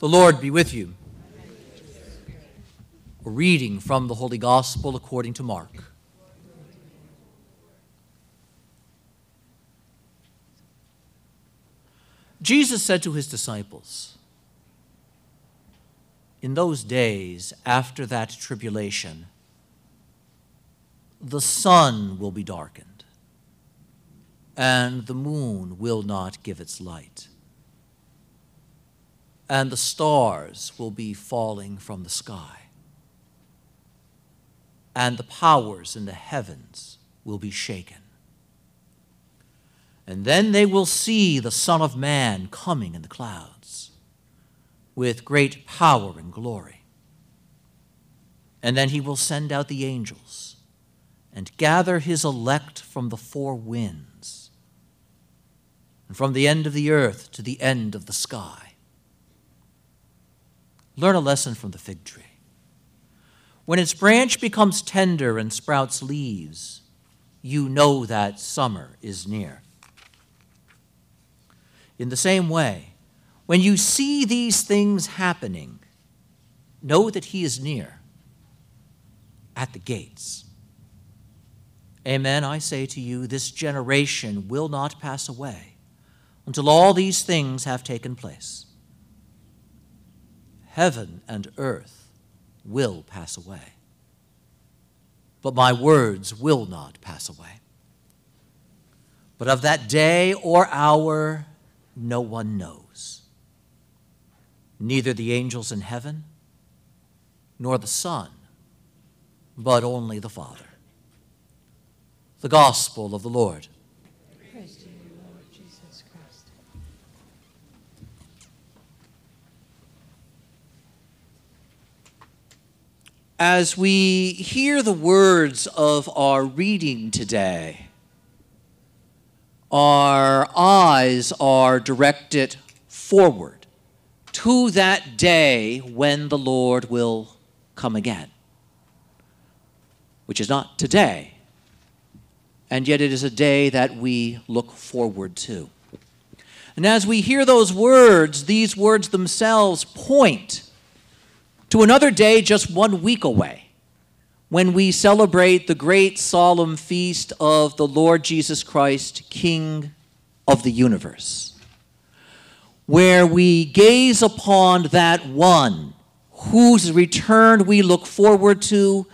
The Lord be with you. A reading from the Holy Gospel according to Mark. Jesus said to his disciples, In those days after that tribulation, the sun will be darkened, and the moon will not give its light and the stars will be falling from the sky, and the powers in the heavens will be shaken. And then they will see the Son of Man coming in the clouds with great power and glory. And then he will send out the angels and gather his elect from the four winds and from the end of the earth to the end of the sky. Learn a lesson from the fig tree. When its branch becomes tender and sprouts leaves, you know that summer is near. In the same way, when you see these things happening, know that He is near at the gates. Amen. I say to you, this generation will not pass away until all these things have taken place heaven and earth will pass away. But my words will not pass away. But of that day or hour, no one knows. Neither the angels in heaven, nor the Son, but only the Father. The Gospel of the Lord. As we hear the words of our reading today, our eyes are directed forward to that day when the Lord will come again, which is not today, and yet it is a day that we look forward to. And as we hear those words, these words themselves point to another day just one week away when we celebrate the great solemn feast of the Lord Jesus Christ, King of the universe, where we gaze upon that one whose return we look forward to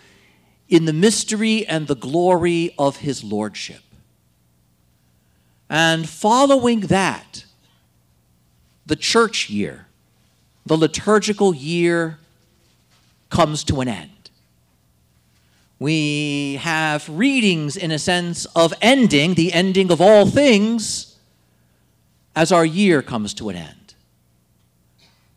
in the mystery and the glory of his lordship. And following that, the church year, the liturgical year comes to an end. We have readings, in a sense, of ending, the ending of all things, as our year comes to an end.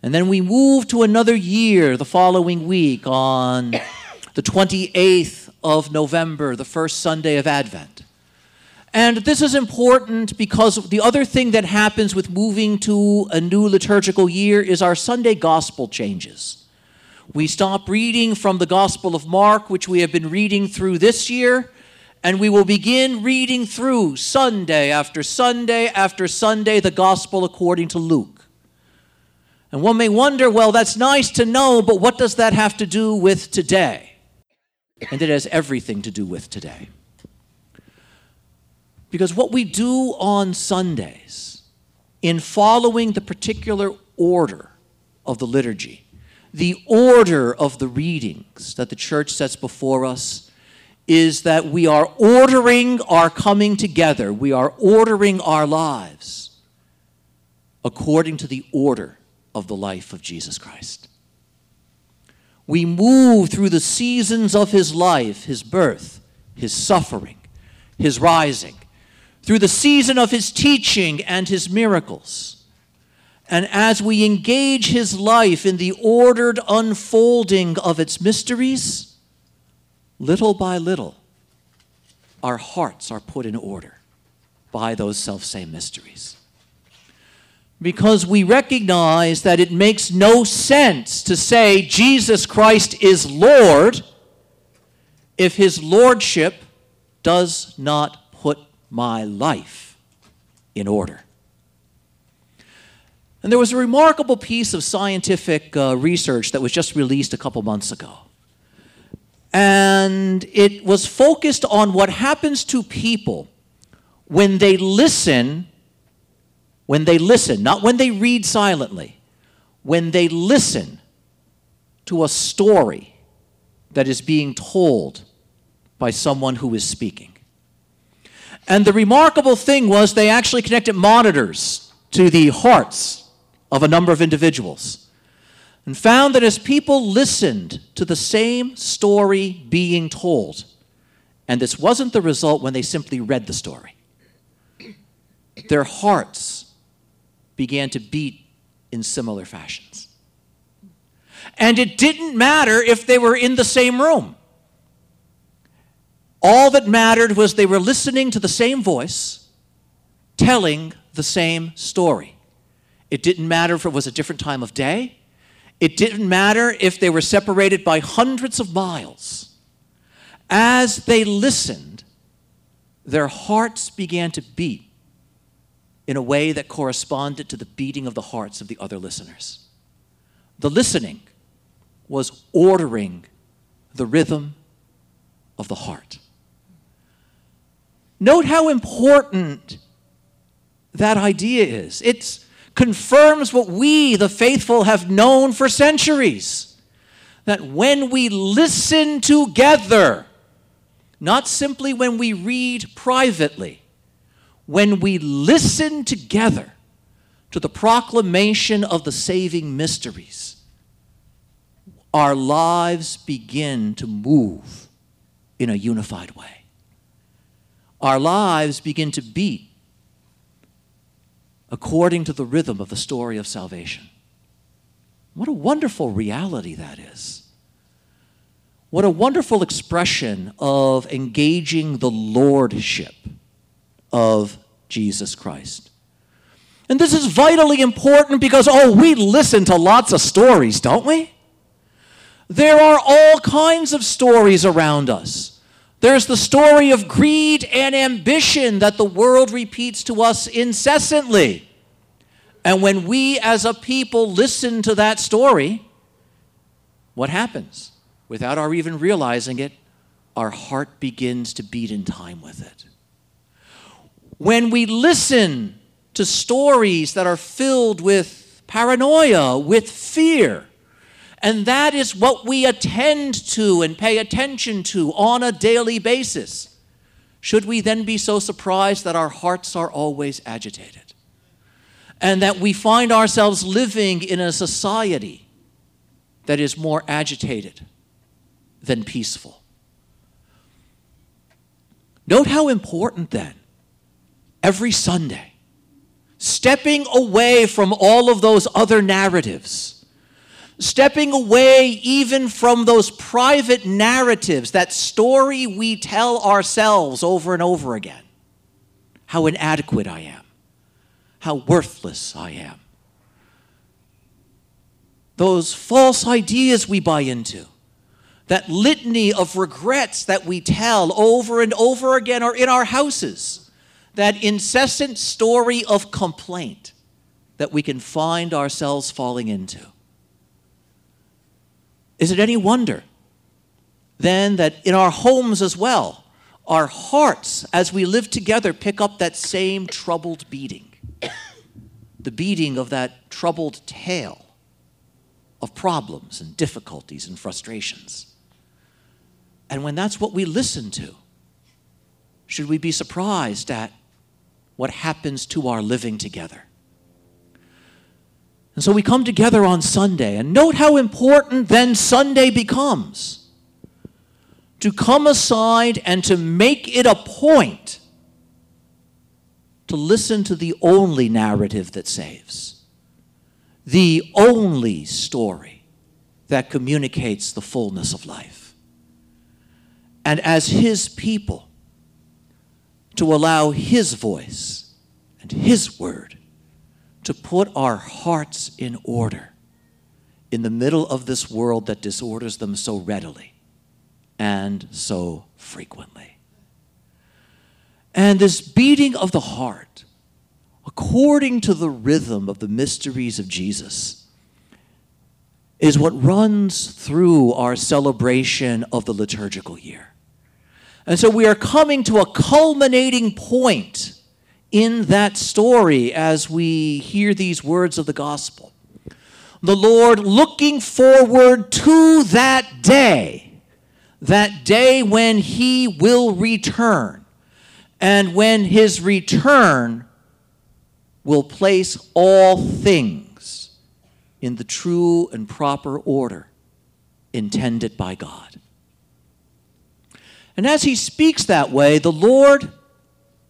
And then we move to another year the following week on the 28th of November, the first Sunday of Advent. And this is important because the other thing that happens with moving to a new liturgical year is our Sunday gospel changes. We stop reading from the Gospel of Mark, which we have been reading through this year, and we will begin reading through Sunday after Sunday after Sunday the Gospel according to Luke. And one may wonder, well, that's nice to know, but what does that have to do with today? And it has everything to do with today. Because what we do on Sundays, in following the particular order of the liturgy, the order of the readings that the church sets before us is that we are ordering our coming together, we are ordering our lives according to the order of the life of Jesus Christ. We move through the seasons of his life, his birth, his suffering, his rising, through the season of his teaching and his miracles and as we engage his life in the ordered unfolding of its mysteries, little by little, our hearts are put in order by those self-same mysteries. Because we recognize that it makes no sense to say Jesus Christ is Lord if his lordship does not put my life in order. And there was a remarkable piece of scientific uh, research that was just released a couple months ago. And it was focused on what happens to people when they listen, when they listen, not when they read silently, when they listen to a story that is being told by someone who is speaking. And the remarkable thing was they actually connected monitors to the hearts of a number of individuals and found that as people listened to the same story being told, and this wasn't the result when they simply read the story, their hearts began to beat in similar fashions. And it didn't matter if they were in the same room. All that mattered was they were listening to the same voice, telling the same story. It didn't matter if it was a different time of day. It didn't matter if they were separated by hundreds of miles. As they listened, their hearts began to beat in a way that corresponded to the beating of the hearts of the other listeners. The listening was ordering the rhythm of the heart. Note how important that idea is. It confirms what we, the faithful, have known for centuries. That when we listen together, not simply when we read privately, when we listen together to the proclamation of the saving mysteries, our lives begin to move in a unified way. Our lives begin to beat according to the rhythm of the story of salvation. What a wonderful reality that is. What a wonderful expression of engaging the lordship of Jesus Christ. And this is vitally important because, oh, we listen to lots of stories, don't we? There are all kinds of stories around us. There's the story of greed and ambition that the world repeats to us incessantly. And when we as a people listen to that story, what happens? Without our even realizing it, our heart begins to beat in time with it. When we listen to stories that are filled with paranoia, with fear, and that is what we attend to and pay attention to on a daily basis. Should we then be so surprised that our hearts are always agitated? And that we find ourselves living in a society that is more agitated than peaceful? Note how important then, every Sunday, stepping away from all of those other narratives stepping away even from those private narratives, that story we tell ourselves over and over again. How inadequate I am, how worthless I am. Those false ideas we buy into, that litany of regrets that we tell over and over again are in our houses, that incessant story of complaint that we can find ourselves falling into. Is it any wonder then that in our homes as well, our hearts, as we live together, pick up that same troubled beating? the beating of that troubled tale of problems and difficulties and frustrations. And when that's what we listen to, should we be surprised at what happens to our living together? And so we come together on Sunday, and note how important then Sunday becomes. To come aside and to make it a point to listen to the only narrative that saves, the only story that communicates the fullness of life. And as His people, to allow His voice and His word to put our hearts in order in the middle of this world that disorders them so readily and so frequently. And this beating of the heart, according to the rhythm of the mysteries of Jesus, is what runs through our celebration of the liturgical year. And so we are coming to a culminating point in that story as we hear these words of the gospel. The Lord looking forward to that day, that day when He will return, and when His return will place all things in the true and proper order intended by God. And as he speaks that way, the Lord,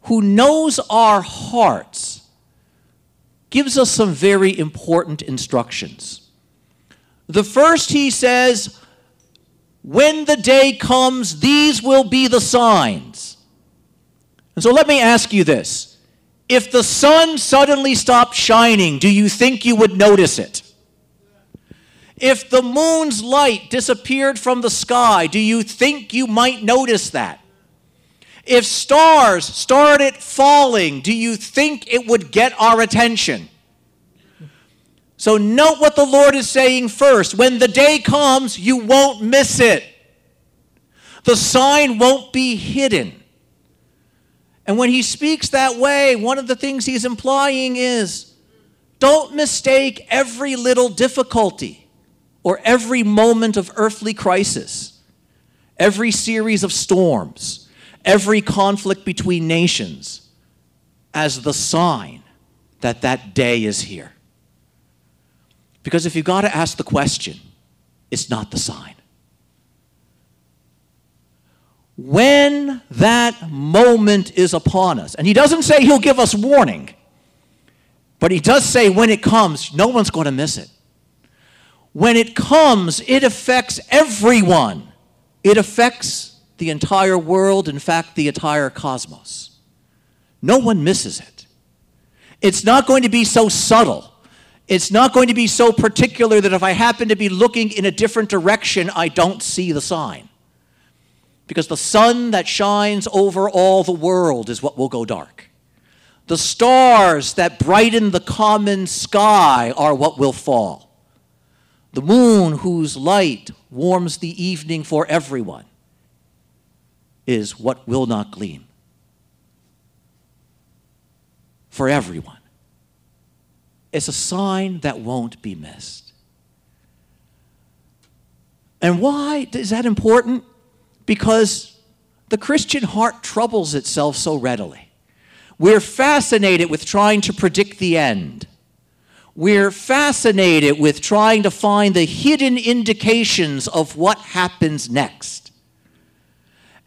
who knows our hearts, gives us some very important instructions. The first, he says, when the day comes, these will be the signs. And so let me ask you this. If the sun suddenly stopped shining, do you think you would notice it? If the moon's light disappeared from the sky, do you think you might notice that? If stars started falling, do you think it would get our attention? So, note what the Lord is saying first. When the day comes, you won't miss it. The sign won't be hidden. And when he speaks that way, one of the things he's implying is don't mistake every little difficulty or every moment of earthly crisis, every series of storms, every conflict between nations as the sign that that day is here. Because if you've got to ask the question, it's not the sign. When that moment is upon us, and he doesn't say he'll give us warning, but he does say when it comes, no one's going to miss it when it comes, it affects everyone. It affects the entire world, in fact, the entire cosmos. No one misses it. It's not going to be so subtle. It's not going to be so particular that if I happen to be looking in a different direction, I don't see the sign. Because the sun that shines over all the world is what will go dark. The stars that brighten the common sky are what will fall. The moon, whose light warms the evening for everyone, is what will not gleam. For everyone. It's a sign that won't be missed. And why is that important? Because the Christian heart troubles itself so readily. We're fascinated with trying to predict the end we're fascinated with trying to find the hidden indications of what happens next.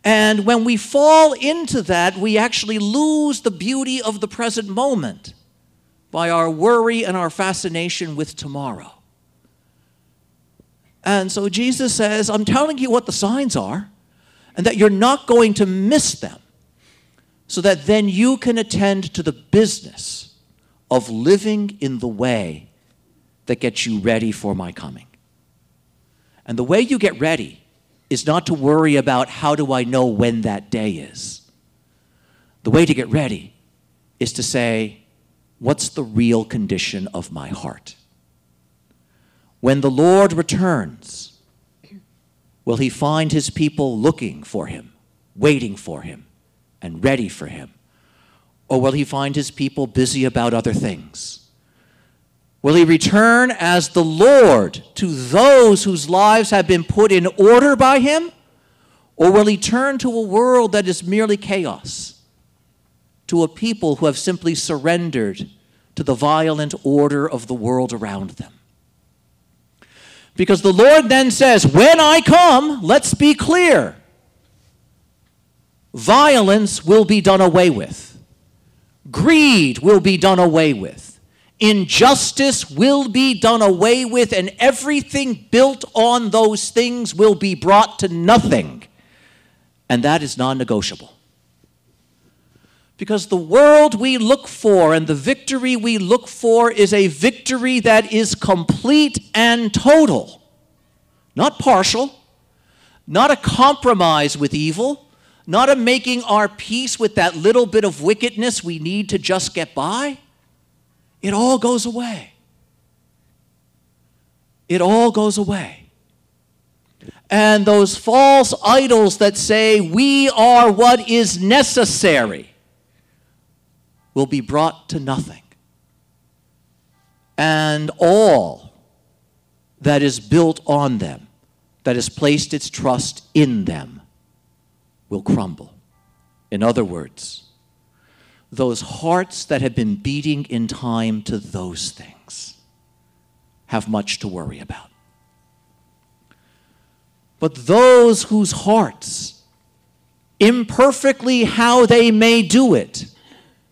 And when we fall into that, we actually lose the beauty of the present moment by our worry and our fascination with tomorrow. And so Jesus says, I'm telling you what the signs are, and that you're not going to miss them, so that then you can attend to the business of living in the way that gets you ready for my coming. And the way you get ready is not to worry about how do I know when that day is. The way to get ready is to say, what's the real condition of my heart? When the Lord returns, will he find his people looking for him, waiting for him, and ready for him? Or will he find his people busy about other things? Will he return as the Lord to those whose lives have been put in order by him? Or will he turn to a world that is merely chaos? To a people who have simply surrendered to the violent order of the world around them? Because the Lord then says, When I come, let's be clear, violence will be done away with. Greed will be done away with. Injustice will be done away with, and everything built on those things will be brought to nothing. And that is non negotiable. Because the world we look for and the victory we look for is a victory that is complete and total, not partial, not a compromise with evil not a making our peace with that little bit of wickedness we need to just get by. It all goes away. It all goes away. And those false idols that say we are what is necessary will be brought to nothing. And all that is built on them, that has placed its trust in them, will crumble. In other words, those hearts that have been beating in time to those things have much to worry about. But those whose hearts, imperfectly how they may do it,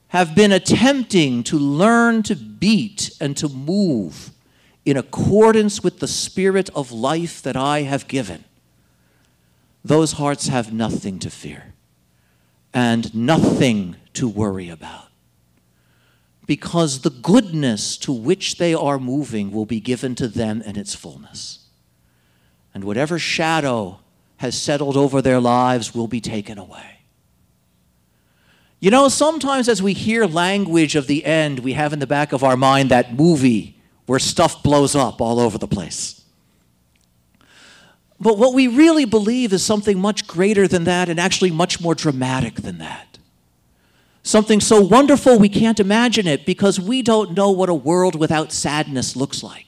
have been attempting to learn to beat and to move in accordance with the spirit of life that I have given, those hearts have nothing to fear and nothing to worry about. Because the goodness to which they are moving will be given to them in its fullness. And whatever shadow has settled over their lives will be taken away. You know, sometimes as we hear language of the end, we have in the back of our mind that movie where stuff blows up all over the place. But what we really believe is something much greater than that and actually much more dramatic than that. Something so wonderful we can't imagine it because we don't know what a world without sadness looks like.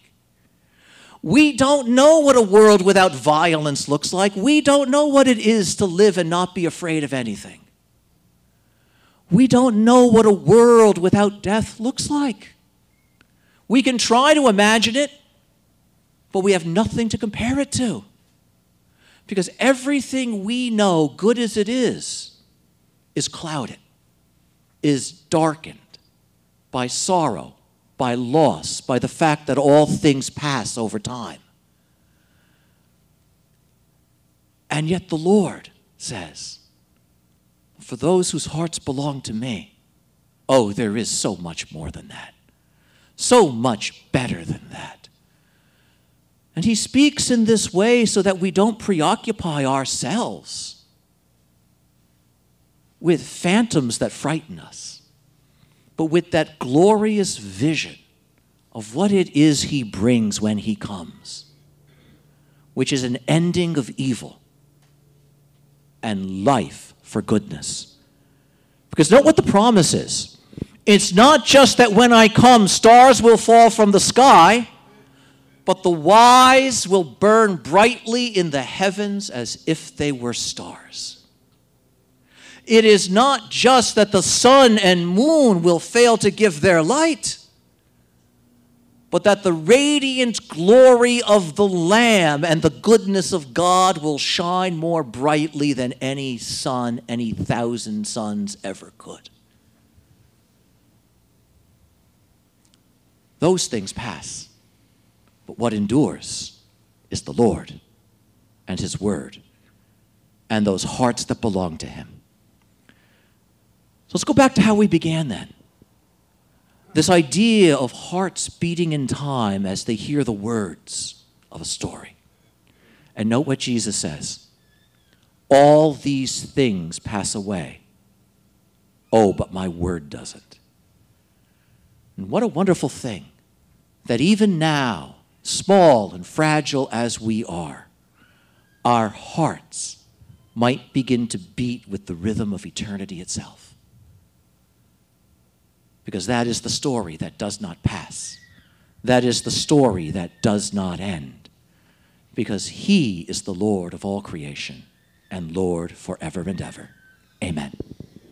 We don't know what a world without violence looks like. We don't know what it is to live and not be afraid of anything. We don't know what a world without death looks like. We can try to imagine it, but we have nothing to compare it to. Because everything we know, good as it is, is clouded, is darkened by sorrow, by loss, by the fact that all things pass over time. And yet the Lord says, For those whose hearts belong to me, oh, there is so much more than that, so much better than that. And he speaks in this way so that we don't preoccupy ourselves with phantoms that frighten us, but with that glorious vision of what it is he brings when he comes, which is an ending of evil and life for goodness. Because note what the promise is. It's not just that when I come, stars will fall from the sky but the wise will burn brightly in the heavens as if they were stars. It is not just that the sun and moon will fail to give their light, but that the radiant glory of the Lamb and the goodness of God will shine more brightly than any sun, any thousand suns ever could. Those things pass. But what endures is the Lord and His Word and those hearts that belong to Him. So let's go back to how we began then. This idea of hearts beating in time as they hear the words of a story. And note what Jesus says All these things pass away. Oh, but my word doesn't. And what a wonderful thing that even now, small and fragile as we are, our hearts might begin to beat with the rhythm of eternity itself. Because that is the story that does not pass. That is the story that does not end. Because He is the Lord of all creation and Lord forever and ever. Amen.